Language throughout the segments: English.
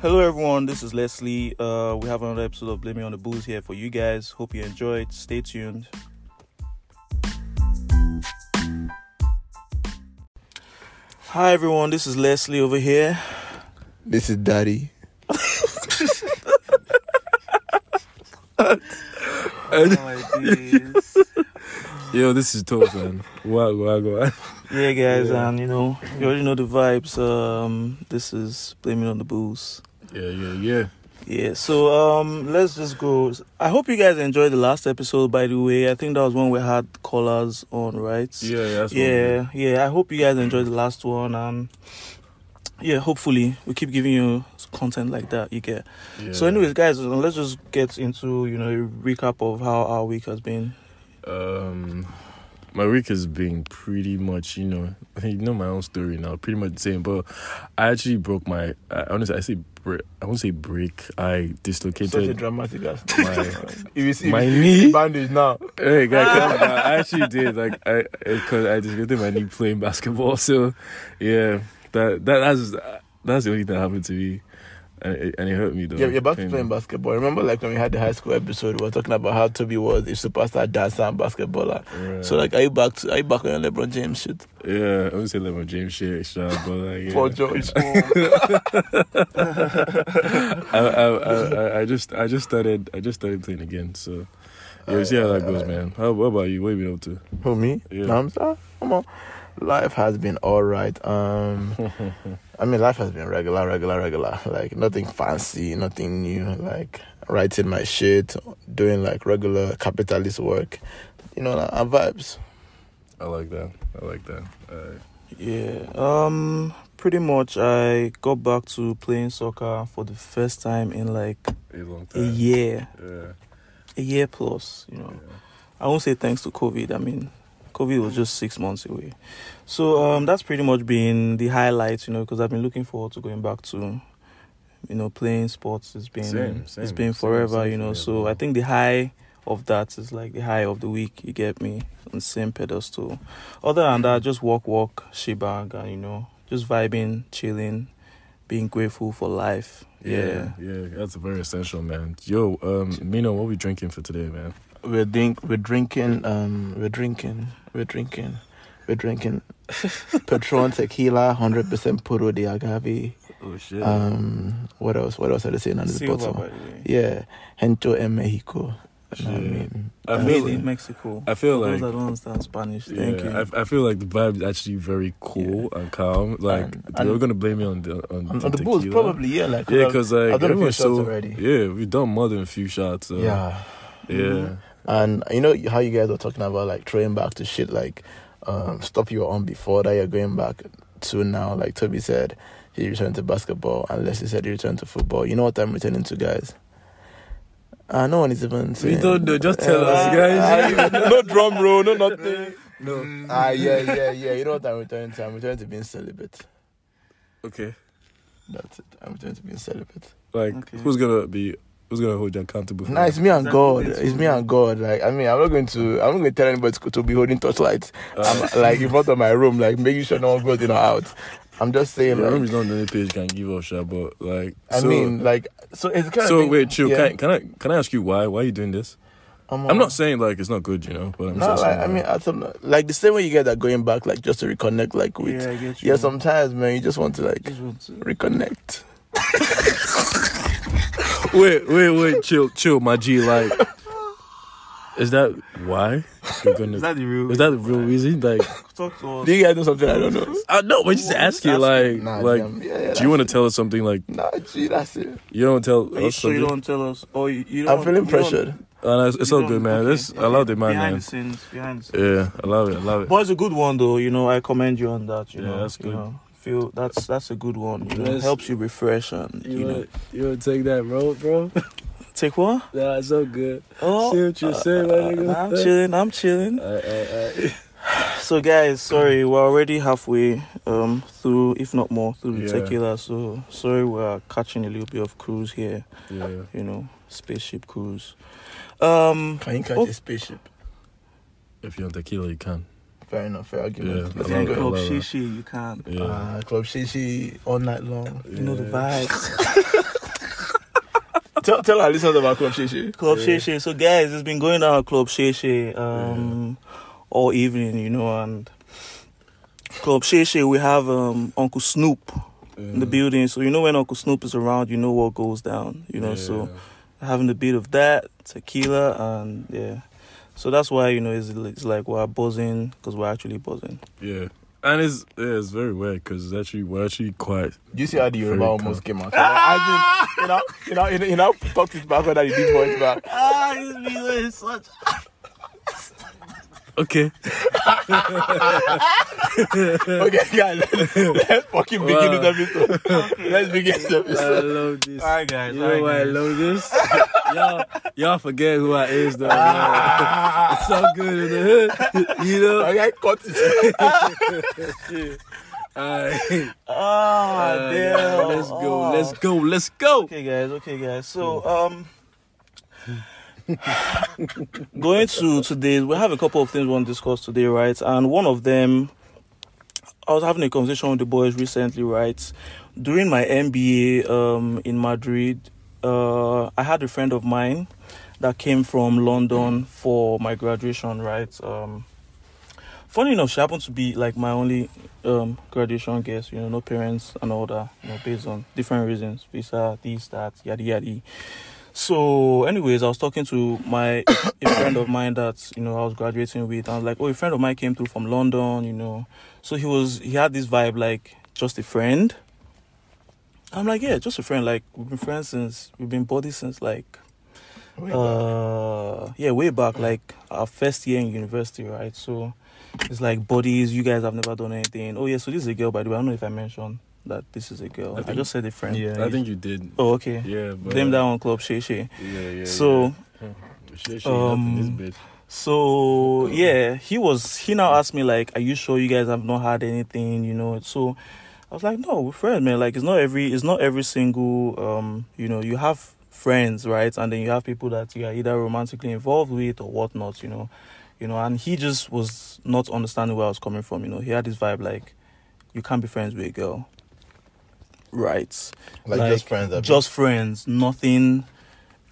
Hello, everyone. This is Leslie. Uh, we have another episode of Blaming on the Booze here for you guys. Hope you enjoyed. Stay tuned. Hi, everyone. This is Leslie over here. This is Daddy. Yo, this is Toast, man. Wow, wow, wow. Yeah, guys, Yeah. and you know, you already know the vibes. Um, this is Blaming on the Booze. Yeah, yeah, yeah. Yeah, so um, let's just go. I hope you guys enjoyed the last episode. By the way, I think that was when we had callers on, right? Yeah, yeah, what yeah, yeah. I hope you guys enjoyed the last one, and yeah, hopefully we keep giving you content like that. You get. yeah. So, anyways, guys, let's just get into you know a recap of how our week has been. um, my week has been pretty much, you know, you know my own story now, pretty much the same. But I actually broke my, I honestly, I say, break, I won't say break. I Such a dislocated dramatic ass. my. if you see, My knee? bandage now. Hey, guy, calm down. I actually did like I because I dislocated my knee playing basketball. So, yeah, that that that's that's the only thing that happened to me, and it, and it hurt me though. Yeah, you're back to playing basketball. Remember, like when we had the high school episode, we were talking about how Toby was a superstar dancer and basketballer. Yeah. So, like, are you back? To, are you back on your LeBron James shit? Yeah, I would say LeBron James shit, extra, uh, but like, yeah. For George. I, I, I, I- just, I just started, I just started playing again. So, yeah, see how that goes, man. How, what about you? What have you been up to? Who me? Yeah. Namza? Come on. Life has been all right. Um, I mean, life has been regular, regular, regular. Like nothing fancy, nothing new. Like writing my shit, doing like regular capitalist work. You know, and vibes. I like that. I like that. Yeah. Um. Pretty much, I got back to playing soccer for the first time in like a long a year, Yeah. a year plus. You know. yeah. I won't say thanks to COVID. I mean, COVID was just six months away. So um, that's pretty much been the highlight, you know, because I've been looking forward to going back to, you know, playing sports. It's been Same, it's same, been forever, same you know. me, So. I think the high of that is like the high of the week. You get me on same pedestal. Other than that, just walk, walk, shebang, and you know, just vibing, chilling, being grateful for life. Yeah, yeah, that's very essential, man. Yo, um, Mino, what we drinking for today, man? We're drink, we're drinking, um, we're drinking, we're drinking, we're drinking Patron tequila, hundred percent puro de agave. Oh shit. Um, what else? What else are they saying on this Silver, bottle? by the way. Yeah, Hecho en Mexico. You know what I mean? I feel like- Mexico. I feel like those that don't understand Spanish. Thank yeah, you. I, I feel like the vibe is actually very cool and calm. Like And- they're gonna blame me on the on, on, the on the bulls, probably. Yeah, like Yeah, because like I've done a few shots so already. yeah, we've done more than a few shots. So, yeah. yeah, And you know how you guys were talking about like throwing back to shit like um, stuff you were on before that you're going back to now. Like Toby said, he returned to basketball, and Leslie said he returned to football. You know what I'm returning to, guys? Uh, no one is even We saying. don't know. Just tell Uh, us, guys. uh, no drum roll, no nothing. no. Ah, yeah, yeah, yeah. You know what I'm returning to? I'm returning to being celibate. Okay. That's it. I'm returning to being celibate. Like Okay. who's gonna be who's gonna hold you accountable? For Nah, that? it's me and Exactly. God. It's It's me and God. Like, I mean, I'm not going to. I'm not going to tell anybody to, to be holding torchlights. Uh, I'm like in front of my room, like making sure no one goes in or out. I'm just yeah, saying, room like, is not the only page can give us shot, but like I so, mean, like, so it's kind of. so wait, chill. Yeah. Can, can I can I ask you why? Why are you doing this? I'm, I'm not saying like it's not good, you know, but I'm No, just like, saying, I mean, I don't, like the same way you guys are going back, like just to reconnect, like with. yeah, I get you. Yeah, sometimes, man, you just want to like Just want to- reconnect. wait, wait, wait, chill, chill, my G. Like, is that why you're gonna? Is that the real? Is that the real reason? Like, Talk to us. Do you guys know something I don't know? I know, but just ask you, like, Nah, like, damn. yeah, yeah, do you want to tell us something? Like. Nah, gee, that's it. you don't tell Are you us sure you don't tell us? Or you, you don't, I'm feeling you don't- pressured. Uh, no, it's, it's all good, man. okay, This okay. allow the man, Behind man. the scenes, behind the scenes. Yeah, I love it. I love it. But it's a good one, though. You know, I commend you on that. You Yeah, know, that's You good. know, feel that's that's a good one. You know, Yes. helps you refresh and you, know. you want to take that road, bro? Take what? That's so good. Oh, See what you say, my nigga. I'm chilling. I'm chilling. Uh, So, guys, sorry, we're already halfway um through, if not more, through the Yeah. tequila. So sorry, we're catching a little bit of cruise here. yeah. You know, spaceship cruise. Um, Can you catch Oh. a spaceship? If you're on tequila, you can. Fair enough, fair argument. Yeah, Let's I keep love it, I going. love it. shishi, you can't. Yeah. Uh, Club Shishi all night long. You know the Yeah. vibes. tell tell our listeners about Club Shishi. Club Shay Shay. So guys, it's been going down at Club Shay Shay um all evening, you know, and Club Shay Shay we have um Uncle Snoop in the building. So you know when Uncle Snoop is around, you know what goes down, you know. So having a bit of that, tequila and yeah. So that's why, you know, it's, it's like we're buzzing because we're actually buzzing. yeah. And it's yeah, it's very weird because actually we're actually quite Do you see how the Yoruba almost came out? As in, you know, you know, you know, you know, talked it back when he did voice back. Ah, this video is such okay. Okay, guys, let's, let's fucking begin Wow. this episode. Let's begin this I love this. Alright guys, You know why I love this? y'all, y'all forget who I is though. man. It's so good in the hood, you know. Okay, cut it. Alright, Ah, uh, damn. let's go, Oh. let's go, let's go. Okay, guys. Okay, guys. So, um, going to today, we have a couple of things we want to discuss today, right? And one of them, I was having a conversation with the boys recently, right? During my MBA um, in Madrid, uh, I had a friend of mine that came from London for my graduation, right? Um, funny enough, she happened to be like my only um, graduation guest, you know, no parents and all that, you know, based on different reasons, visa, this, that, yada yada. So, anyways, I was talking to my a friend of mine that you know I was graduating with. I was like, oh, a friend of mine came through from London, you know. So he was he had this vibe like just a friend. I'm like, yeah, just a friend. Like we've been friends since we've been buddies since like uh yeah way back like our first year in university right so it's like buddies you guys have never done anything oh yeah so this is a girl by the way i don't know if i mentioned that this is a girl I i, just said a friend Yeah. I think you did. oh okay Yeah, but blame that on club shay shay Yeah, yeah. so yeah. Shit, shit, um, this bitch. so yeah he was he now asked me like are you sure you guys have not had anything you know so i was like no we're friends man like it's not every it's not every single um you know you have friends right and then you have people that you are either romantically involved with or whatnot you know you know and he just was not understanding where i was coming from you know he had this vibe like you can't be friends with a girl right Like, Like, just friends. Just friends nothing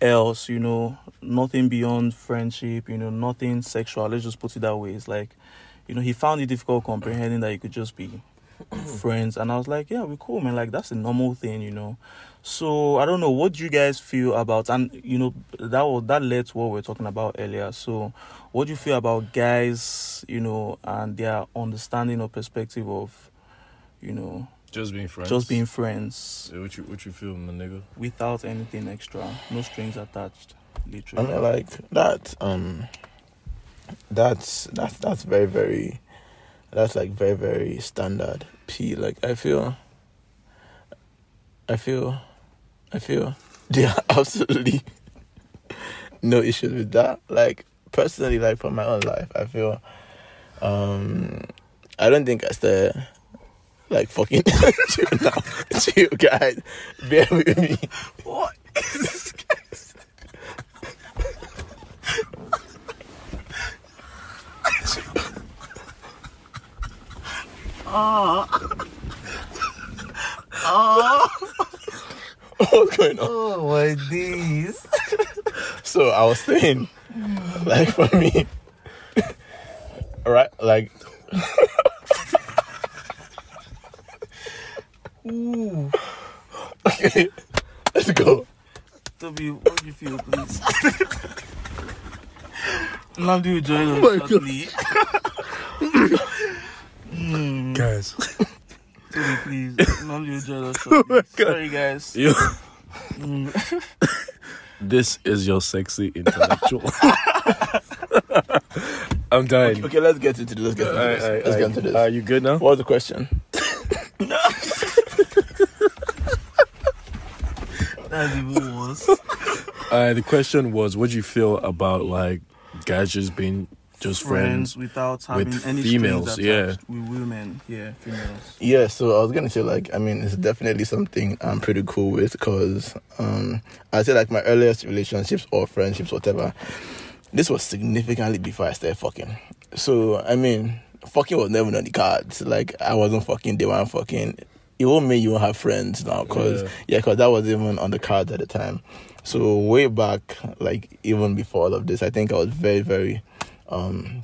else you know nothing beyond friendship you know nothing sexual let's just put it that way. It's like you know he found it difficult comprehending that you could just be friends and i was like yeah we're cool man like that's a normal thing you know. So i don't know what do you guys feel about and you know that was that led to what we are talking about earlier. So what do you feel about guys you know and their understanding or perspective of you know Just being friends. just being friends Yeah, what you what you feel, my nigga? without anything extra, no strings attached, I literally. mean, like that. Um, that's that's that's very very. That's like very very standard P. Like I feel. I feel, I feel there are absolutely no issues with that. Like personally, like for my own life, I feel. Um, I don't think I still like fucking chill now. Chill, guys. Bear with me. What? Ah. What's going on? Oh my days. So I was saying, like for me, right? Like Ooh. okay, let's go. W, what do you feel, please? Now do you join us my God. mm, Guys. Toby, please. Now do you join us shortly? Sorry, guys. Yo, Mm. this is your sexy intellectual. I'm dying. Okay, let's get into this. Let's get into this. alright, Let's get into this. Are you good now? What's the question? That's even worse. Uh, the question was, what do you feel about like guys just being just friends? without with having any females, yeah. With women, yeah, females. Yeah, so I was gonna say like I mean it's definitely something I'm pretty cool with because um I say like my earliest relationships or friendships whatever this was significantly before I started fucking. So I mean fucking was never on the cards. Like I wasn't fucking they weren't fucking it won't mean you won't have friends now because Yeah. yeah, because that was even on the cards at the time. So way back, like even before all of this, I think I was very very um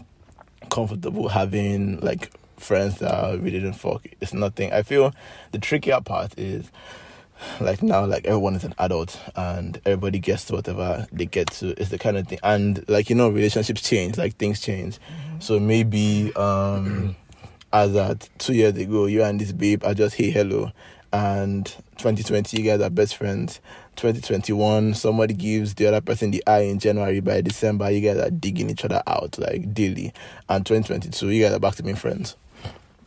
comfortable having like friends that we didn't fuck. It's nothing. I feel the trickier part is like now like everyone is an adult and everybody gets to whatever they get to it's the kind of thing and like you know relationships change like things change so maybe um as at two years ago you and this babe are just hey hello. And 2020 you guys are best friends. 2021 somebody gives the other person the eye in january. By december you guys are digging each other out like daily. And 2022 you guys are back to being friends.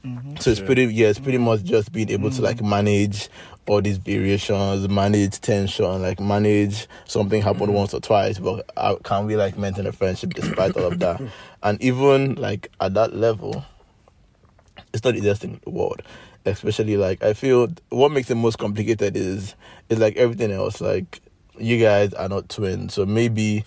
Mhm. so it's pretty yeah, it's pretty much just being able to like manage all these variations, manage tension, like manage something happened once or twice, but how can we like maintain a friendship despite all of that? And even like at that level, it's not the easiest thing in the world. Especially like I feel what makes it most complicated is is like everything else. Like you guys are not twins, so maybe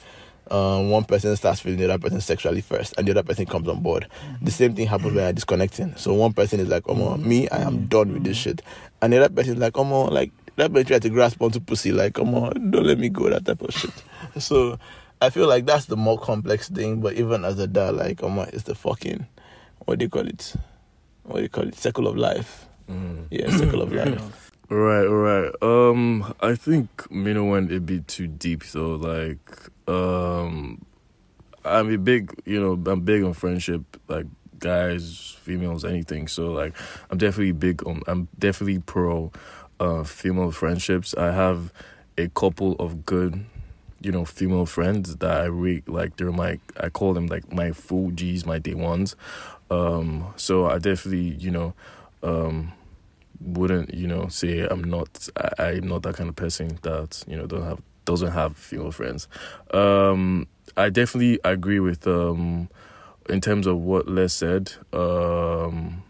um, one person starts feeling the other person sexually first, and the other person comes on board. The same thing happens when you're disconnecting. So one person is like, "Oh, me, I am done with this shit," and the other person is like, "Oh, like that person try to grasp onto pussy, like, "Come on, don't let me go," that type of shit. So I feel like that's the more complex thing. But even as a dad, like, "Oh, it's the fucking what do you call it? What do you call it? Circle of life." Mm. Yeah, circle of life. Right, right. Um, I think Mino went a bit too deep. So like, um, I'm a big, you know, I'm big on friendship, like guys, females, anything. So like, I'm definitely big on. I'm definitely pro, uh, female friendships. I have a couple of good, you know, female friends that I really like. They're my, I call them like my full G's, my day ones. Um, so I definitely, you know, um wouldn't you know say I'm not I, I'm not that kind of person that you know don't have doesn't have female friends. Um, I definitely agree with um in terms of what Les said um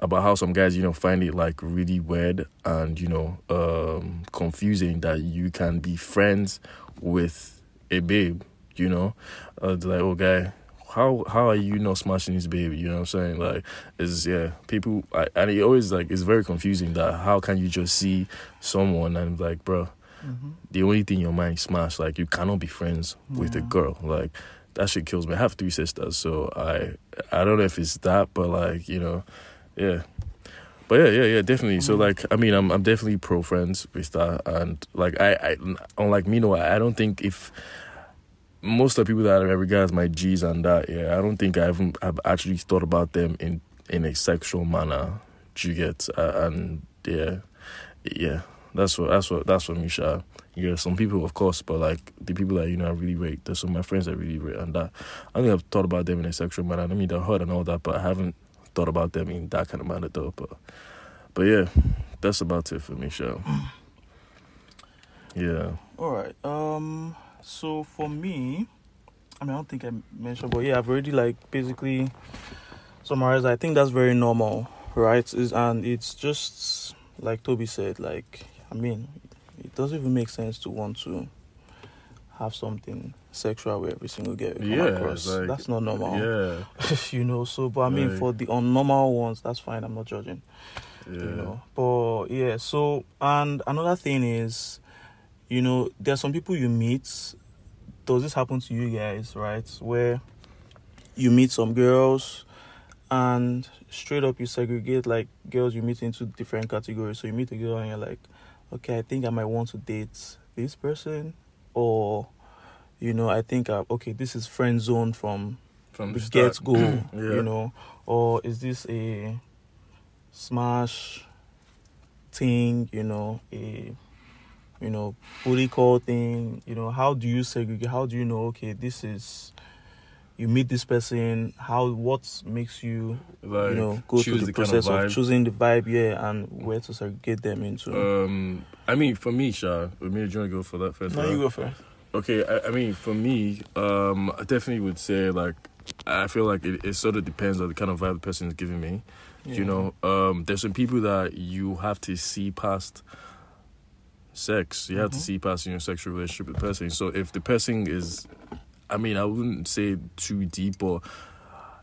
about how some guys you know find it like really weird and you know um confusing that you can be friends with a babe you know uh, like oh guy how how are you not smashing his baby? You know what I'm saying? Like, is yeah, people, I, and it always like it's very confusing that how can you just see someone and like, bro, Mhm. the only thing your mind smash like you cannot be friends with a girl like that shit kills me. I have three sisters, so I I don't know if it's that, but like you know, yeah. But yeah, yeah, yeah, definitely. So Mhm. like, I mean, I'm I'm definitely pro friends with that, and like I, I unlike me, no, I don't think if most of the people that I regard as my G's and that, yeah, I don't think I haven't have actually thought about them in in a sexual manner. You get? Uh, and yeah, yeah, that's what that's what that's what Misha. Yeah, some people, of course, but like the people that you know I really rate. There's some of my friends that really rate, and that I think I've thought about them in a sexual manner. I mean, they're hurt and all that, but I haven't thought about them in that kind of manner though. But but yeah, that's about it for me, show. Yeah. All right. Um. So for me, I mean, I don't think I mentioned, but yeah, I've already like basically summarized. I think that's very normal, right? Is and it's just like Toby said. Like, I mean, it doesn't even make sense to want to have something sexual with every single girl you come Yeah, across. like, that's not normal. Yeah. you know. So, but I mean, Like- for the unnormal ones, that's fine. I'm not judging Yeah. you know but yeah so and another thing is you know there are some people you meet does this happen to you guys right? Where you meet some girls and straight up you segregate like girls you meet into different categories. So you meet a girl and you're like okay i think i might want to date this person or you know i think uh, okay this is friend zone from From the get go, Yeah. you know, or is this a smash thing, you know, a you know, booty call thing, you know, how do you segregate? How do you know okay, this is you meet this person, how what makes you Like, you know go through choose the, kind process of, choosing the vibe, yeah, and where to segregate them into. Um, I mean, for me, Sha, I mean, do you want to go for that first? No, right? you go first. Okay, I, I mean, for me, um, I definitely would say like I feel like it, it sort of depends on the kind of vibe the person is giving me. You know, um, there's some people that you have to see past sex. You have to Mhm. see past your sexual relationship with the person. So if the person is, I mean, I wouldn't say too deep, or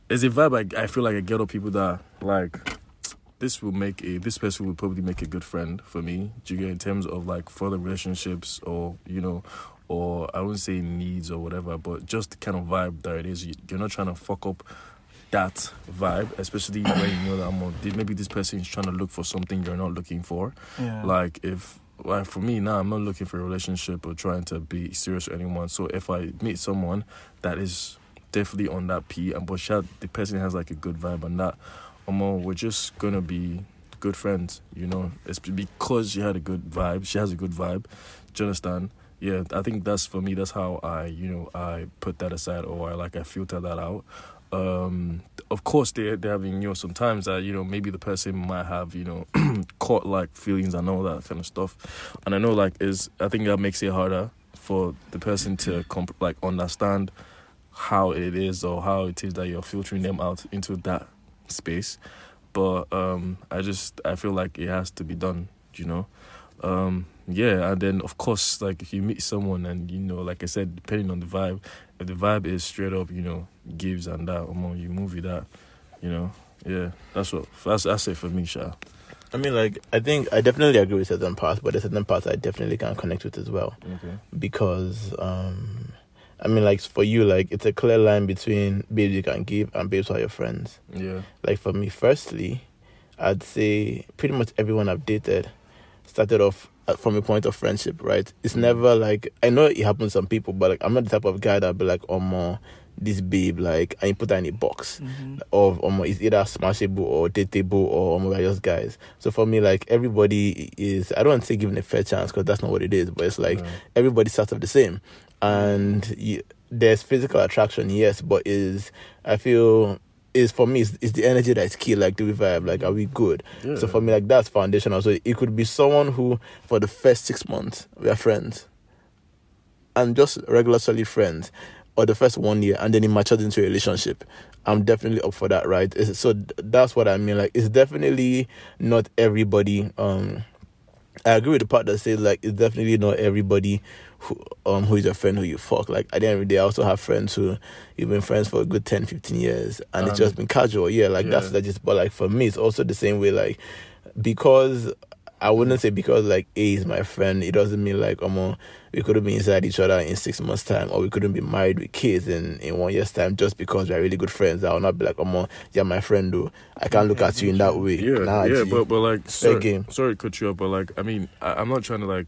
there's a vibe I, I feel like I get of people that like this will make a this person will probably make a good friend for me. Do you get in terms of like further relationships or you know, or I wouldn't say needs or whatever, but just the kind of vibe that it is. You, you're not trying to fuck up that vibe, especially when you know that I'm on, maybe this person is trying to look for something you're not looking for. Yeah. Like if for me now, I'm not looking for a relationship or trying to be serious with anyone. So if I meet someone that is definitely on that P and but shout the person has like a good vibe and that, um, we're just gonna be good friends. You know, it's because she had a good vibe. She has a good vibe. Do you understand? Yeah, I think that's for me. That's how I, you know, I put that aside or I like I filter that out um, of course they they're having you know sometimes that you know maybe the person might have you know caught like feelings and all that kind of stuff, and I know like is I think that makes it harder for the person to comp- like understand how it is or how it is that you're filtering them out into that space. But um, I just I feel like it has to be done, you know. Um, yeah, and then of course, like if you meet someone and you know, like I said, depending on the vibe, if the vibe is straight up, you know, gives and that, or more you move with that, you know, yeah, that's what that's that's it for me, Sha. I mean, like, I think I definitely agree with certain parts, but there's certain parts I definitely can connect with as well. Okay. Because, um, I mean, like, for you, like, it's a clear line between babes you can give and babes who are your friends. Yeah. Like, for me, firstly, I'd say pretty much everyone I've dated started off uh, from a point of friendship, right? It's Mm. never like I know it happens to some people, but like I'm not the type of guy that be like, oh more this babe, like and you put that in a box Mhm. of um, it's either smashable or dateable or um, we're just guys. So for me, like everybody is I don't want to say given a fair chance because that's not what it is, but it's like Right. everybody starts off the same, and you, there's physical attraction, yes, but is I feel is for me is, is the energy that is key. Like do we vibe? Like are we good? Yeah. So for me, like that's foundational. So it could be someone who, for the first six months, we are friends, and just regular solid friends, or the first one year, and then it matures into a relationship. I'm definitely up for that, right? It's- So that's what I mean. Like it's definitely not everybody. Um, I agree with the part that says like it's definitely not everybody who um who is your friend who you fuck. Like at the end of the day, I also have friends who you've been friends for a good 10, 15 years and it's Um, just been casual. Yeah, like that's yeah. that just but like for me it's also the same way, like because I wouldn't say because like A is my friend, it doesn't mean like um we couldn't be inside each other in six months time or we couldn't be married with kids in, in one year's time just because we're really good friends. I will not be like, um you're my friend though. I can't look at you in that way. Yeah, Nah, yeah, but but like sorry, game. sorry to cut you up, but like I mean I, I'm not trying to like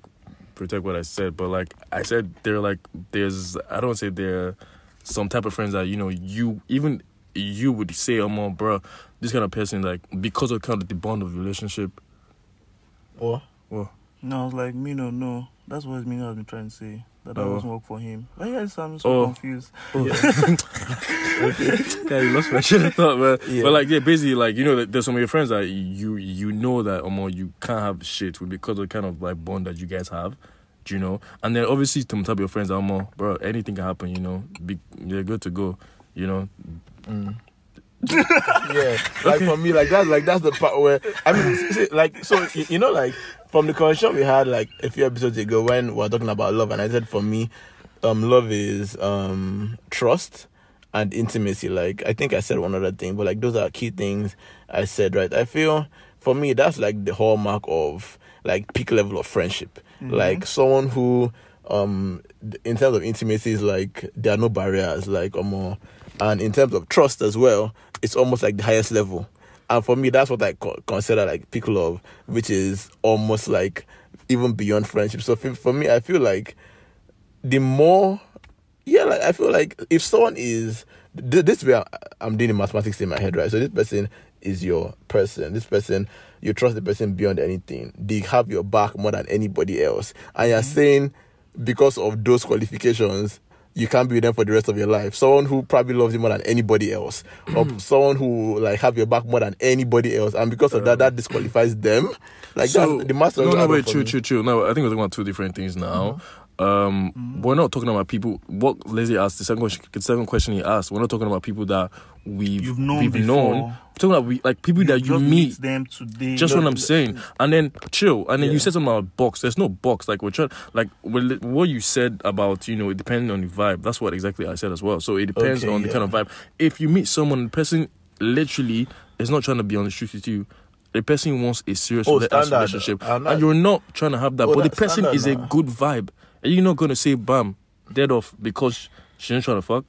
protect what I said, but like I said they're like there's I don't say they're some type of friends that you know you even you would say oh, I'm on bro this kind of person like because of kind of the bond of relationship. Or Well, No, I was like, me no. No. That's what Mino has been trying to say. That Oh. doesn't work for him. But yes, I'm so Oh. confused. yeah, you lost my shit of thought, man. Yeah. But like, yeah, basically, like you know, that there's some of your friends that you you know that um, you can't have shit with because of the kind of like bond that you guys have. Do you know? And then obviously, some type of your friends, I'm more, bro. Anything can happen. You know, be they're good to go. You know, Mm. Yeah, like for me, like that's like that's the part where I mean, see, like so you, you know, like from the conversation we had like a few episodes ago when we were talking about love, and I said for me, um, love is um trust and intimacy. Like I think I said one other thing, but like those are key things I said. Right, I feel for me that's like the hallmark of like peak level of friendship. Like someone who um in terms of intimacy is like there are no barriers. Like or more. um. And in terms of trust as well, it's almost like the highest level. And for me, that's what I co- consider like peak love, which is almost like even beyond friendship. So for, me, I feel like the more, yeah, like I feel like if someone is this way, I'm doing the mathematics in my head, right? So this person is your person. This person, you trust the person beyond anything. They have your back more than anybody else, and you're mm-hmm. saying because of those qualifications you can't be with them for the rest of your life. Someone who probably loves you more than anybody else, or hmm. someone who like have your back more than anybody else, and because of that, that disqualifies them. Like so the master. no, no, wait, me. chill, chill. No, I think we're talking about two different things now. Mm-hmm. Um, we're not talking about people. What Lazy asked the second question, the second question he asked. We're not talking about people that we've You've known we've before. known. We're talking about we, like people that you meet them today. Just No, what I'm saying, and then chill, and then Yeah. you said something about box. There's no box. Like we're trying, like well, what you said about you know, it depending on the vibe. That's what exactly I said as well. So it depends Okay, on the kind of vibe. If you meet someone, the person literally is not trying to be on the street with you, the person wants a serious Oh, relationship, and you're not trying to have that, Oh, but the person is a good vibe, and you're not gonna say bam, dead off because she ain't trying to fuck.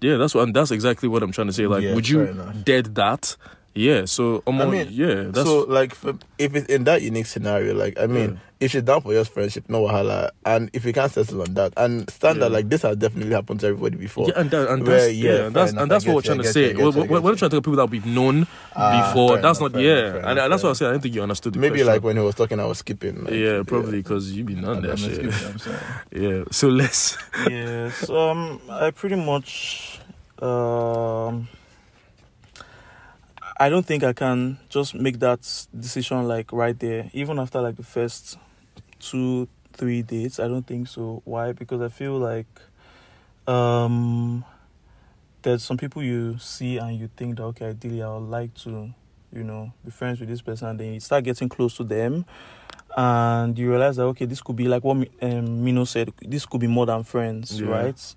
Yeah, that's what, and that's exactly what I'm trying to say. Like, Yeah, would you dead that? Yeah. So, um, I mean, yeah, that's so like for, if it's in that unique scenario, like I mean, Yeah. if she's down for your friendship, no wahala, and if you can't settle on that, and standard Yeah. like this has definitely happened to everybody before. Yeah, and, that, and Where, that's yeah, and that's enough, and that's what we're you, trying to say. you, We're, you, we're, we're trying to tell people that we've known Ah, before. That's enough, not yeah, enough, and that's what I said. I didn't think you understood. The Maybe question. like when he was talking, I was skipping. Like, yeah, probably because you've been on that shit. skipping, I'm sorry. Yeah. So let's. yes. Um, I pretty much. Um, I don't think I can just make that decision like right there, even after like the first two, three dates. I don't think so. Why? Because I feel like, um, there's some people you see and you think that okay, ideally I would like to, you know, be friends with this person, and then you start getting close to them, and you realize that okay, this could be like what um, Mino said. This could be more than friends, Yeah. right?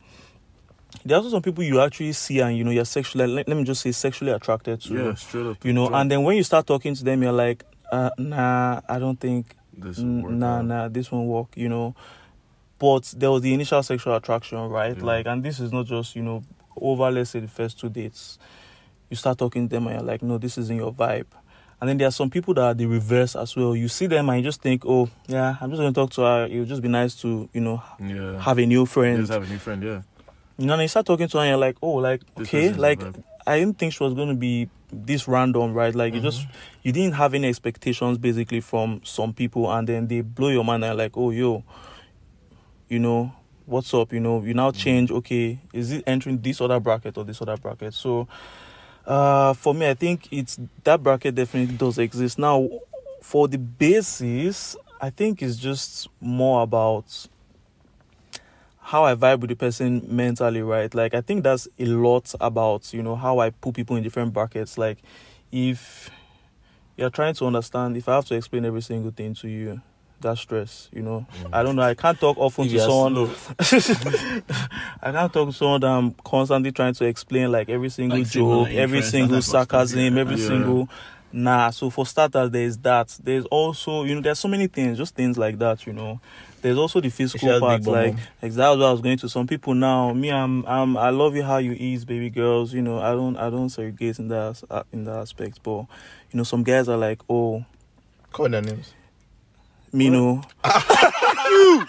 There are also some people you actually see and you know you're sexually let, let me just say sexually attracted to. Yeah, straight up. You know, and then when you start talking to them, you're like, uh, nah, I don't think this N- nah, out. nah, this won't work, you know. But there was the initial sexual attraction, right? Yeah. Like, and this is not just, you know, over, let's say, the first two dates. You start talking to them and you're like, no, this isn't your vibe. And then there are some people that are the reverse as well. You see them and you just think, oh, yeah, I'm just going to talk to her. It would just be nice to, you know, Yeah. have a new friend. Just have a new friend. Yeah. You know, and you start talking to her and you're like, oh, like, okay, like. I didn't think she was going to be this random, right? Like, you just, you didn't have any expectations basically from some people, and then they blow your mind and like, oh, yo, you know, what's up? You know, you now change, okay, is it entering this other bracket or this other bracket? So, uh, for me, I think it's that bracket definitely does exist. Now, for the basis, I think it's just more about how I vibe with the person mentally, right? Like I think that's a lot about, you know, how I put people in different brackets. Like if you're trying to understand, if I have to explain every single thing to you, that's stress, you know. I don't know, I can't talk often to someone I can't talk to someone that I'm constantly trying to explain like every single Like joke, every single that sarcasm, every Yeah. single nah. So for starters, there's that. There's also, you know, there's so many things, just things like that, you know. There's also the physical part, like exactly what I was going to. Some people now, me, I'm, I'm, I love you how you ease, baby girls. You know, I don't, I don't segregate in that in that aspect. But you know, some guys are like, oh, Call their names. me know.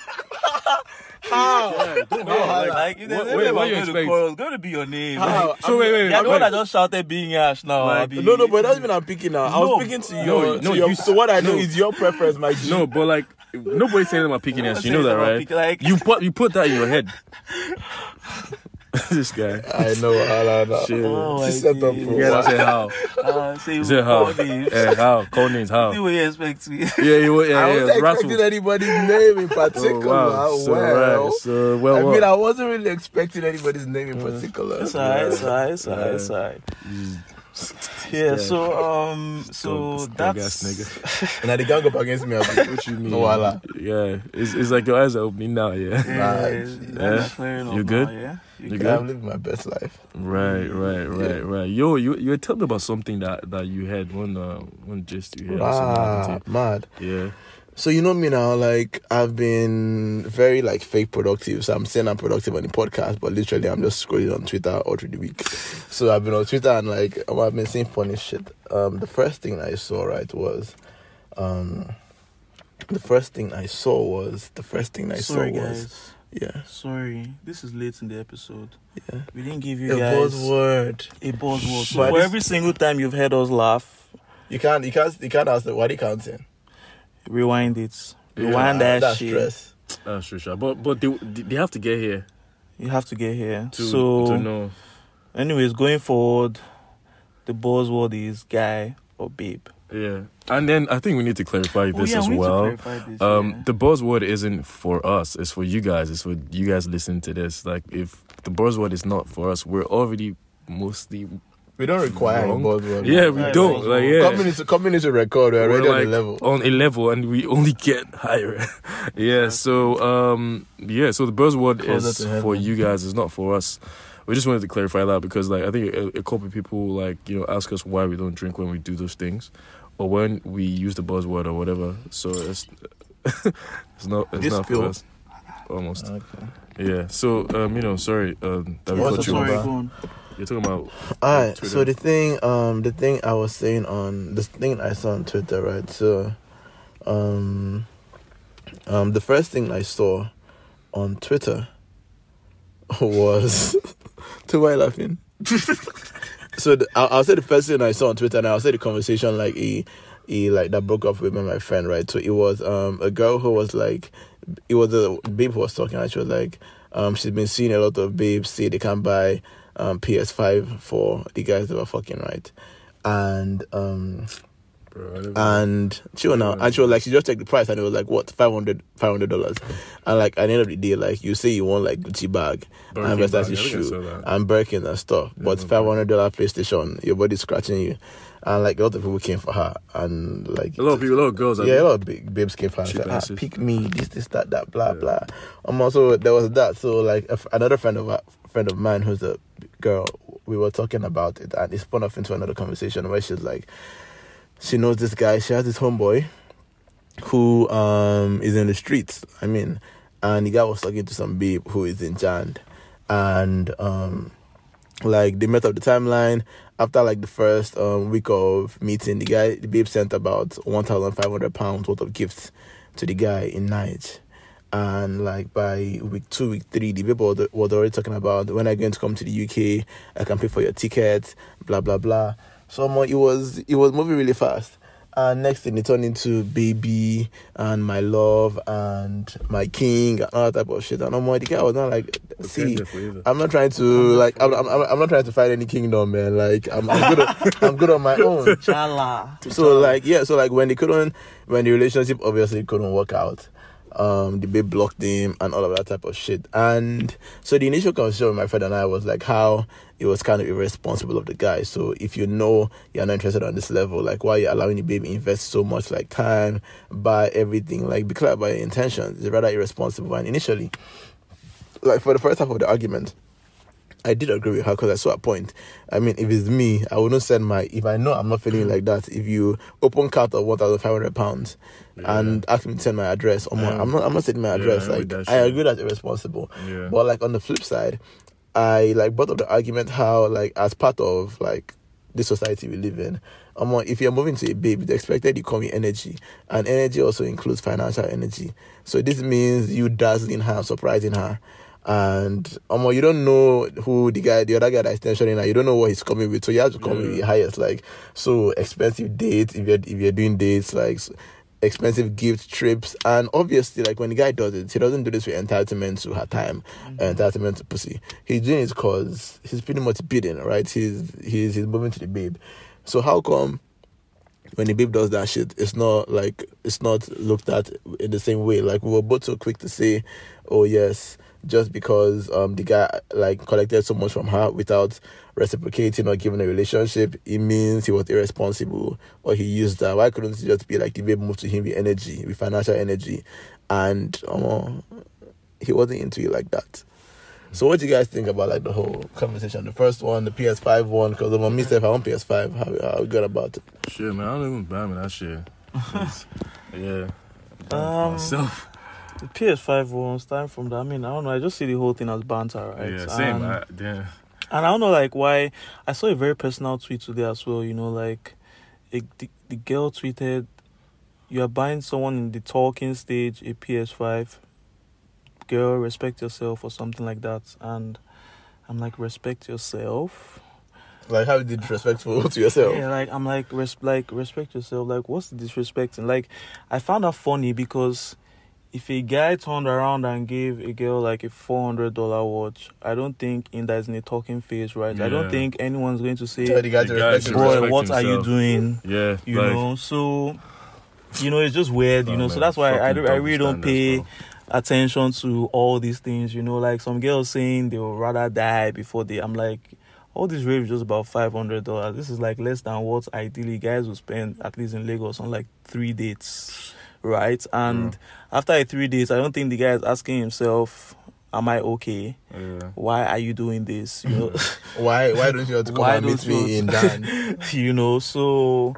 How? don't No, like- like, if there's what- any wait, what I'm you going to expect? call, it's going to be your name. How? Like, So wait, wait, yeah, the one wait. that just shouted being Ash now. Like, Abi. No, no, but that's even I'm picking now. I was No. speaking to No, your, no, to your you- so what I know is your preference, my G. No, but like nobody's saying about picking ass. You know that, right? Like, You put you put that in your head. this guy. I know, I know. Shit. Oh, She I set up see. for Yeah, I what? said how. uh, say Is it how? call. Eh, how? Call names how? See what you expect me. Yeah, you yeah, I yeah. wasn't Rattle. expecting anybody's name in particular. Oh, wow. So, well, right. So, well, I well. mean, I wasn't really expecting anybody's name in particular. It's alright, it's alright, it's alright, it's alright. Yeah, so um, so Skunk- skunk that's ass nigga. And now they gang up against me. Abi. What you mean? No wala. Yeah, it's, it's like your eyes are opening now. Yeah. yeah, Right. Yeah. that's clearing up You now, good? yeah, You Yeah, good? I'm living my best life. Right, right, right, right. Yo, you you were telling me about something that that you had one uh one gist you had. or something Ah, happened mad. Yeah. So you know me now, like I've been very like fake productive. So I'm saying I'm productive on the podcast, but literally I'm just scrolling on Twitter all through the week. So I've been on Twitter and like oh, I've been seeing funny shit. Um, the first thing I saw right was, um, the first thing I saw was the first thing I Sorry, saw was guys. yeah Sorry, this is late in the episode. yeah We didn't give you a guys buzzword. a buzzword. So for every single time you've heard us laugh, You can't you can't you can't ask them why they counting. Rewind it. Rewind Ah, that that's shit. stress. That's true, sure. But but they they have to get here You have to get here. to so, to know. anyways, going forward, the buzzword is guy or babe. Yeah, and then I think we need to clarify this oh, yeah, as we well. this, Um, yeah. the buzzword isn't for us; it's for you guys. It's for you guys listening to this. Like, if the buzzword is not for us, we're already mostly We don't require Wrong. a buzzword. yeah, we don't buzzword. like yeah. Coming into coming into record, we're We're already on like level. on a level, and we only get higher. yeah. So um, yeah. So the buzzword Closer is for you guys. It's not for us. We just wanted to clarify that because, like, I think a, a couple of people like you know ask us why we don't drink when we do those things, or when we use the buzzword or whatever. So it's it's not it's This not skill. for us. Almost. Okay. Yeah. So um, you know, sorry, um, that we What's cut the you story? off. Sorry, go on. You're talking about Alright, Twitter. so the thing, um, the thing I was saying on the thing I saw on Twitter, right? So, um, um, the first thing I saw on Twitter was, to why laughing? so the, I'll, I'll say the first thing I saw on Twitter, and I'll say the conversation like he, he like that broke up with me, my friend, right? So it was um a girl who was like, it was a babe who was talking, and she was like, um, she's been seeing a lot of babes say they can't buy um PS5 for the guys that were fucking right, and um bro, and she was now and she was like she just checked the price and it was like what 500 dollars and like at the end of the day like you say you want like Gucci bag Birkin and bag, Versace I shoe and Birkin and stuff but five hundred dollar PlayStation your body's scratching you and like a lot of people came for her and like a lot of people, a lot of girls. yeah, a lot of big babes came for her. Like, ah, pick me, this, this, that, that, blah, Yeah. blah. Um, also there was that. So like f another friend of a friend of mine who's a girl, we were talking about it, and it spun off into another conversation where she's like, she knows this guy. She has this homeboy who um is in the streets. I mean, and the guy was talking to some babe who is in Jand, and um like they met up the timeline after like the first um week of meeting the guy the babe sent about 1500 pounds worth of gifts to the guy in night and like by week two week three the babe was, was already talking about when i'm going to come to the uk i can pay for your ticket blah blah blah so um, it was it was moving really fast and next thing it turned into baby and my love and my king and all that type of shit and I'm like, the guy was not like see Okay, for you. I'm not trying to like I'm, I'm I'm not trying to fight any kingdom, man. Like I'm, I'm good. On, I'm good on my own. Chala. So like yeah, so like when they couldn't, when the relationship obviously couldn't work out, um, the babe blocked him and all of that type of shit. And so the initial conversation with my friend and I was like how it was kind of irresponsible of the guy. So if you know you're not interested on this level, like why are you allowing the baby invest so much like time, buy everything, like be clear about your intentions. It's rather irresponsible. And initially, like for the first half of the argument. I did agree with her because I saw a point. I mean, if it's me, I wouldn't send my. If I know I'm not feeling like that, if you open cart of one thousand five hundred pounds and ask me to send my address, or more, Yeah. I'm not. I'm not sending my Yeah, address. I know like that I agree that's irresponsible. Yeah. But like on the flip side, I like brought up the argument how like as part of like the society we live in, um, if you're moving to a baby, they expected you come with energy, and energy also includes financial energy. So this means you dazzling her, surprising her. And um, you don't know who the guy, the other guy that's tensioning her. You don't know what he's coming with, so you have to come with the highest, like so expensive dates. If you're if you're doing dates, like expensive gift trips, and obviously, like when the guy does it, he doesn't do this with entitlement to her time, and entitlement to pussy. He's doing it because he's pretty much bidding, right? He's he's he's moving to the babe. So how come when the babe does that shit, it's not like it's not looked at in the same way. Like we were both so quick to say, "Oh yes," just because um the guy like collected so much from her without reciprocating or giving a relationship, it means he was irresponsible or he used that. Why couldn't it just be like the babe moved to him with energy, with financial energy, and um he wasn't into it like that. So what do you guys think about like the whole conversation? The first one, the PS5 one, because on me if I want PS5, how how good about it? Shit, man, I don't even buy me that shit. Yeah. Um, myself. The PS5 one, starting from that. I mean, I don't know. I just see the whole thing as banter, right? Yeah, same. And, I, damn. and I don't know, like, why. I saw a very personal tweet today as well. You know, like, it, the, the girl tweeted, "You are buying someone in the talking stage a PS5. Girl, respect yourself or something like that." And I'm like, respect yourself. Like how did disrespectful to yourself. Yeah, like I'm like res- like respect yourself. Like what's the disrespecting? Like I found that funny because if a guy turned around and gave a girl like a four hundred dollar watch, I don't think in that is in a talking phase, right? I don't think anyone's going to Tell say, the guy to The guy respect should himself. "Boy, respect what are you doing?" Yeah. You like, know, so you know it's just weird, you know. So that's why I, do, I really don't pay standards, attention to all these things. You know, like some girls saying they would rather die before they. I'm like, all this rave is just about five hundred dollars. This is like less than what ideally guys would spend at least in Lagos on like three dates, right? And after a three days, I don't think the guy is asking himself, "Am I okay? Yeah. Why are you doing this?" You know. Why why don't you want to come Why and meet me in Dan? you know so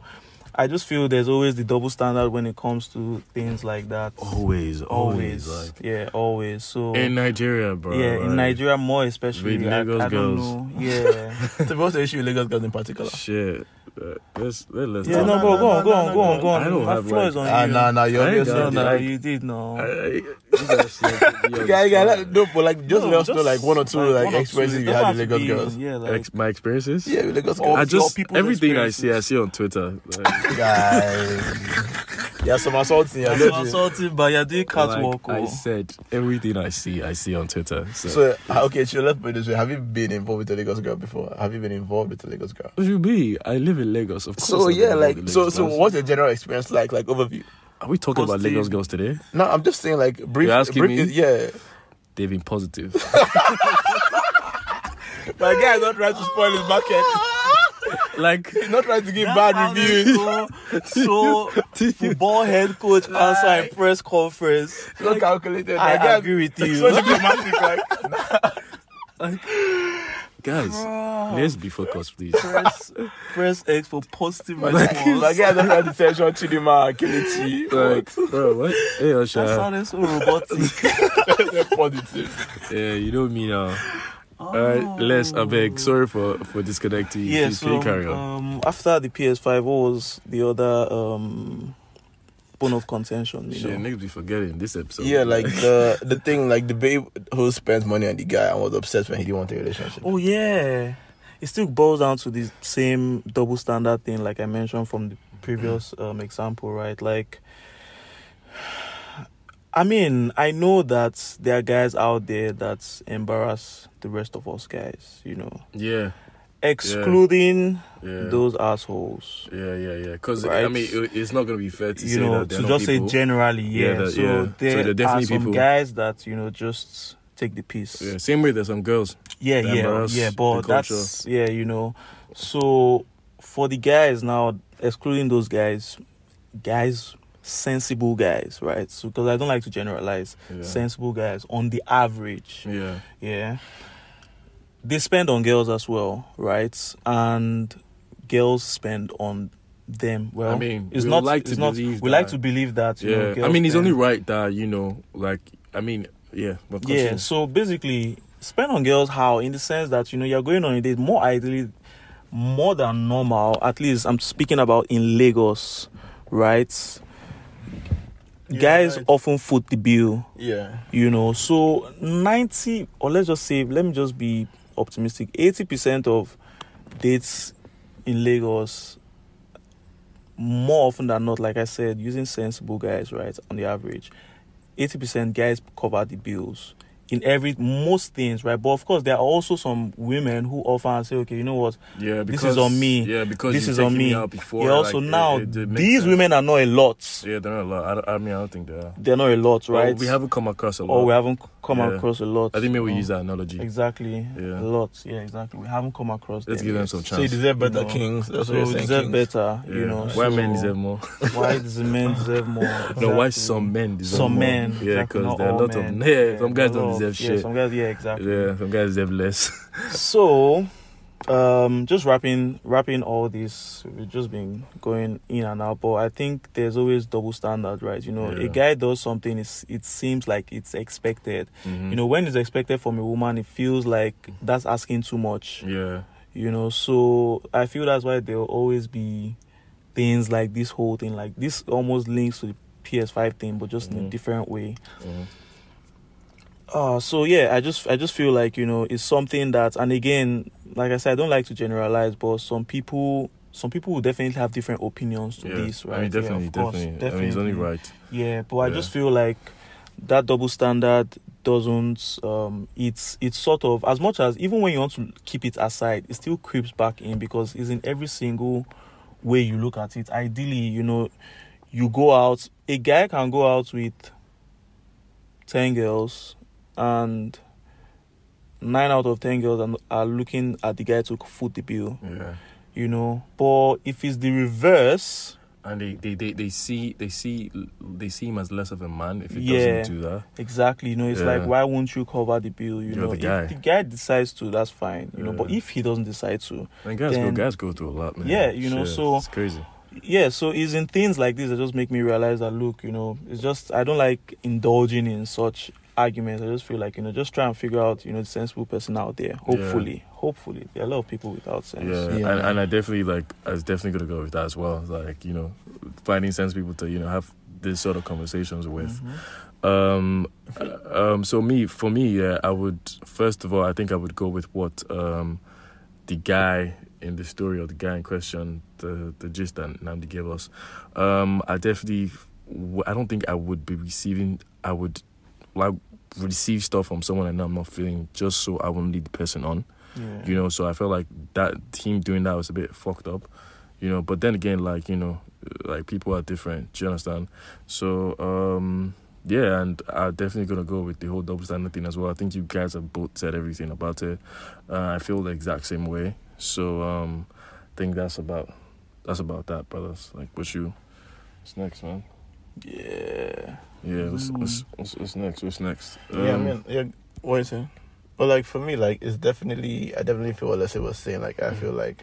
I just feel there's always the double standard when it comes to things like that. Always, always, like yeah, always. So in Nigeria, bro. yeah, like, in Nigeria more especially. with I, Lagos I don't girls. Yeah. The issue with Lagos girls in particular? Shit. Uh, let's let, yeah, no, no, bro, no, go on, go on, go on, go on. I don't My have, floor like- is on Ah, you. nah, nah, you I ain't obviously got No, no, you did no. I- I- you guys, like, you're Yeah, yeah, like, no, but like just No, let us know like one or two like, one or two. experiences you had with have to Lagos girls. Yeah, like Ex- my experiences. Yeah, with Lagos Or- girls. I just everything I see, I see on Twitter. Like, Guys. yeah, some assaulting. Yeah, That's legit. assaulting, but you're doing catwalk. like I oh. said, everything I see, I see on Twitter. So, So uh, okay, so let's put it this way: Have you been involved with a Lagos girl before? Have you been involved with a Lagos girl? what should be? I live in Lagos, of course. So I've yeah, like so Lagos so what's your general experience like? Like overview. Are we talking about Positive. Lagos girls today? No, I'm just saying like brief. You're asking brief me? Yeah, They've been positive. my guy is not trying to spoil his market. like He's not trying to give bad reviews. So, so football head coach answer in press conference. It's not calculated. I My guy- agree with you. So diplomatic, like guys, let's be focused, please. press, press X for positive response. guy doesn't have the tension Chidima Kilichi. Like, bro, what? Hey, Osha. That sounded so robotic. Positive. Yeah, you know me now. Alright, Les, I beg. Sorry for for disconnecting. you. Yeah, so carry on? um, after the PS5, what was the other um, bone of contention? You Shit, know? niggas be forgetting this episode. Yeah, like the the thing, like the babe who spends money on the guy and was obsessed when he didn't want a relationship. Oh yeah, it still boils down to the same double standard thing, like I mentioned from the previous um, example, right? Like, I mean, I know that there are guys out there that embarrass the rest of us guys, you know, yeah, excluding yeah. those assholes. Yeah, yeah, yeah. Because I mean, it, it's not gonna be fair to you know, to just people. say generally, Yeah, yeah. that- so, yeah. So there they're definitely are some people- guys that you know just take the piece. yeah, same way. There's some girls. yeah, yeah, yeah. But that's yeah, you know. So for the guys now, excluding those guys, guys, sensible guys, right? So because I don't like to generalize, Yeah. sensible guys on the average, Yeah, yeah, they spend on girls as well, right? And girls spend on them. Well, I mean, it's we not like it's to not, believe we like to believe that. You know, yeah. I mean, it's spend- only right that you know, like, I mean, yeah, but Yeah, so basically, spend on girls how in the sense that you know you're going on a date more ideally, more than normal. At least I'm speaking about in Lagos, right? Yeah, Guys right. often foot the bill, Yeah. you know. So ninety, or let's just say, let me just be optimistic. Eighty percent of dates in Lagos, more often than not, like I said, using sensible guys, right? On the average, eighty percent guys cover the bills in every most things, right? But of course, there are also some women who offer and say, okay, you know what? yeah, this because is on me. Yeah, because this you've is on taken me. out before. yeah. Also like, now, it- it- it these sense. women are not a lot. Yeah, they're not a lot. I, don't- I mean, I don't think they are. They're not a lot, Well, right? we haven't come across a oh, lot. or we haven't come Yeah. across a lot. I think maybe we Oh. use that analogy. Exactly. Yeah. A lot. Yeah, exactly. We haven't come across Let's them give them yet. some So you deserve better You know, kings. That's So what you're we saying. deserve kings. better, Yeah. you know. why men deserve more? Why does the men deserve more? No, why some men deserve Some more? men. Yeah, because there are a lot of yeah. Some guys don't lot of- deserve yeah, shit. Some guys, yeah, exactly. Yeah, some guys deserve less. So, um, just wrapping wrapping all this, we've just been going in and out, but I think there's always double standard, right? You know, Yeah. a guy does something, it's, it seems like it's expected. Mhm. You know, when it's expected from a woman, it feels like that's asking too much. Yeah. You know, so I feel that's why there'll always be things like this whole thing, like this almost links to the PS5 thing, but just in a Mhm. different way. Mhm. Uh so yeah, I just I just feel like, you know, it's something that and again, like I said, I don't like to generalize, but some people some people will definitely have different opinions to Yeah. this, right? I mean, Yeah, definitely, course, definitely. I mean, it's only right. Yeah, but I just feel like that double standard doesn't um it's it's sort of as much as even when you want to keep it aside, it still creeps back in because it's in every single way you look at it. Ideally, you know, you go out a guy can go out with 10 girls and nine out of 10 girls are, are looking at the guy to foot the bill Yeah. you know but if it's the reverse And they, they, they, they see they see they see him as less of a man if he Yeah. doesn't do that. exactly you know it's Yeah. like why won't you cover the bill you You're know the guy. if the guy decides to that's fine you know but if he doesn't decide to And guys go guys go through a lot, man. Yeah, you know, Shit, so- it's crazy. yeah, so it's in things like this that just make me realize that look, you know, it's just I don't like indulging in such arguments. I just feel like you know, just try and figure out you know the sensible person out there. Hopefully, hopefully, there are a lot of people without sense. Yeah, Yeah. And, and I definitely like. I was definitely gonna go with that as well. Like you know, finding sense people to you know have this sort of conversations with. Mhm. Um, um. So me, for me, yeah, I would first of all, I think I would go with what um, the guy in the story or the guy in question, the the gist that Namdi gave us. Um, I definitely, I don't think I would be receiving. I would like receive stuff from someone and I'm not feeling just so I won't lead the person on Yeah. you know? So i felt like that him doing that was a bit fucked up you know? But then again like you know like people are different do you understand? So um yeah and i'm definitely gonna go with the whole double standard thing as well. I think you guys have both said everything about it. Uh, i feel the exact same way. So um i think that's about that's about that brothers. Like what's you what's next man? Yeah. Yeah what's, what's, what's, what's next what's next yeah, I Um, mean, yeah, what you saying? But like for me, like it's definitely, I definitely feel what Leslie was saying. Like I feel like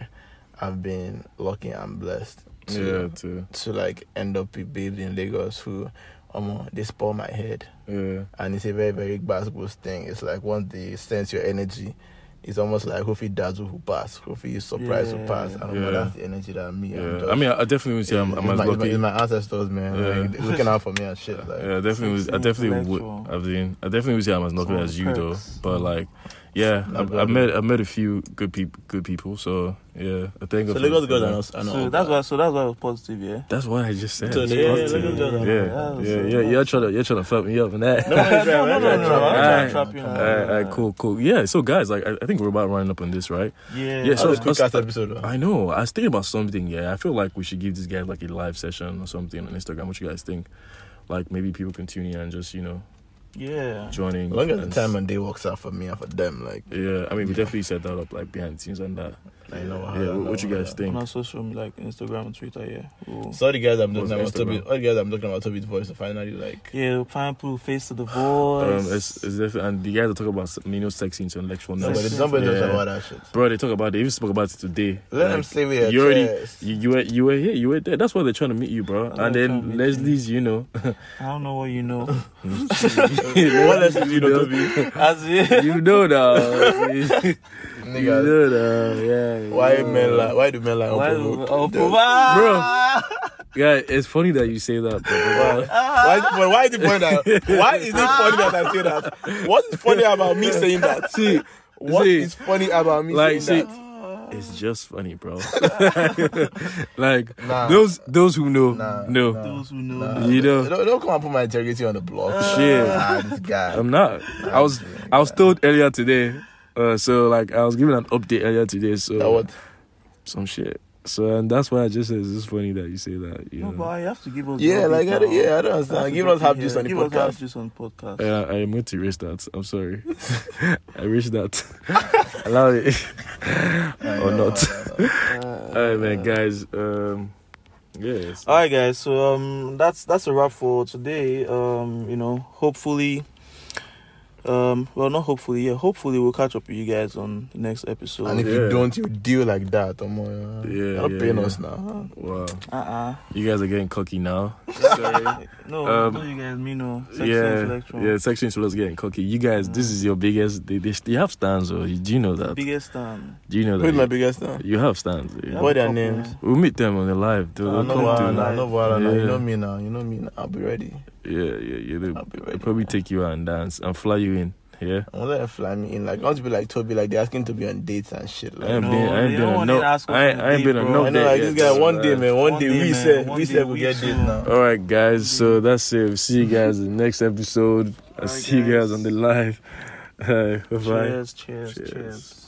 I've been lucky and blessed to yeah too to like end up with babes in Lagos who, um, they spoil my head, yeah and it's a very very basketball thing. It's like once they sense your energy. It's almost like who does who pass, who is surprised who Yeah. pass. I don't know. Yeah. That's the energy that me. I'm yeah just- i mean i definitely would say i'm, I'm as my, it's my- lucky it's my ancestors, man. Yeah. Like, looking out for me and shit. Like, yeah, definitely. Was, I definitely would. intellectual. I mean, I definitely would say I'm as lucky as you though. But like, yeah, I've. I've met I've met a few good people. Good people. So yeah, I think. So of- Lagos girls are yeah. not. Are not So that's why. So that's why it was positive. Yeah. That's what I just said. So It's Lagos- positive. Lagos yeah, Yeah, yeah, yeah. You're trying to you're trying to fuck me up and that. No, no, no, no, trap you. Alright, alright, cool, cool. Yeah, so guys, like, I, I think we're about running up on this, right? Yeah. Yeah, So so- it's quick ass episode. I know. I was thinking about something. Yeah, I feel like we should give these guys like a live session or something on Instagram. What you guys think? Like maybe people can tune in and just you know yeah. joining. As long as the time and day works out for me and for them, like Yeah, I mean, we definitely set that up like behind the scenes and that. I know. how- Yeah, I what you guys think? On our social media, like Instagram and Twitter. Yeah. We'll- So all the guys I'm What's talking about Toby, Instagram? all the guys I'm talking about Toby's voice, so finally like Yeah, find people face to the voice. Um, it's, it's definitely, and the guys are talking about you know sex intellectual nobody, Yes. nobody knows Yeah. about that shit. Bro, they talk about it. They even spoke about it today. Let Like, them say we are you already- chest. You, you were you were here, you were there. That's why they're trying to meet you, bro. And then Leslie's, you know, I don't know what you know. what else do you know, Toby? As in, you know now, you Nigga, know now, yeah. why yeah. men like? Why do men like? why? unprovoked? Oh, Dude. provide. Yeah, it's funny that you say that. Bro. Why is it funny? Why is it funny that? Why is it funny that I say that? What is funny about me saying that? See, What see, is funny about me like, saying see, that? it's just funny, bro. like Nah. those those who know Nah, know. nah. Those who know. Nah, You know. don't, don't come and put my integrity on the block. Shit. This guy. I'm not. I was I was told earlier today. Uh, so like I was given an update earlier today. So That what? some shit. So and that's why I just said it's just funny that you say that. You No, know. but you have to give us. Yeah, like I don't, yeah, I don't understand. to Give put us half it juice on the Give us half podcast. juice on podcast. Uh, I am going to erase that. I'm sorry. I erased that. Allow it or not. Uh, Alright, man, guys. Um, yes. All right, guys. So um, that's that's a wrap for today. Um, you know, hopefully, um, well, not hopefully, yeah, hopefully we'll catch up with you guys on the next episode. And if Yeah. you don't, you deal like that. Um, uh, Yeah, you're not yeah, paying yeah. us now. Wow. uh-uh. You guys are getting cocky now. Sorry. No, Um, no, you guys, me no. Sexy yeah, intellectual. yeah. Section is getting cocky. You guys, this is your biggest. They, they, they have stands, or do you know that? Biggest um. Do you know Who's that? my biggest now? You have stands. yeah. yeah, What their couple. names? We'll meet them on the live. They'll, I they'll know come why, through. I know why, I know. Yeah. You know me now. You know me now. I'll be ready. Yeah, yeah, yeah. They'll, I'll be they'll probably man. take you out and dance and fly you in. Yeah. I want them fly me in. Like, I want to be like Toby, like, they're asking to be on dates and shit. Like, I ain't No, been, I ain't they been don't a want no. it to ask us I ain't, I ain't been date, a bro. no I know, date like, yet, this guy, so, one day, uh, man, one, One day, day, we man, said, one we day said we'll get dates too. now. All right, guys. So that's it. We'll see you guys in the next episode. I'll Alright, see you guys guys. on the live. Uh, bye bye. Cheers, cheers, Cheers. cheers.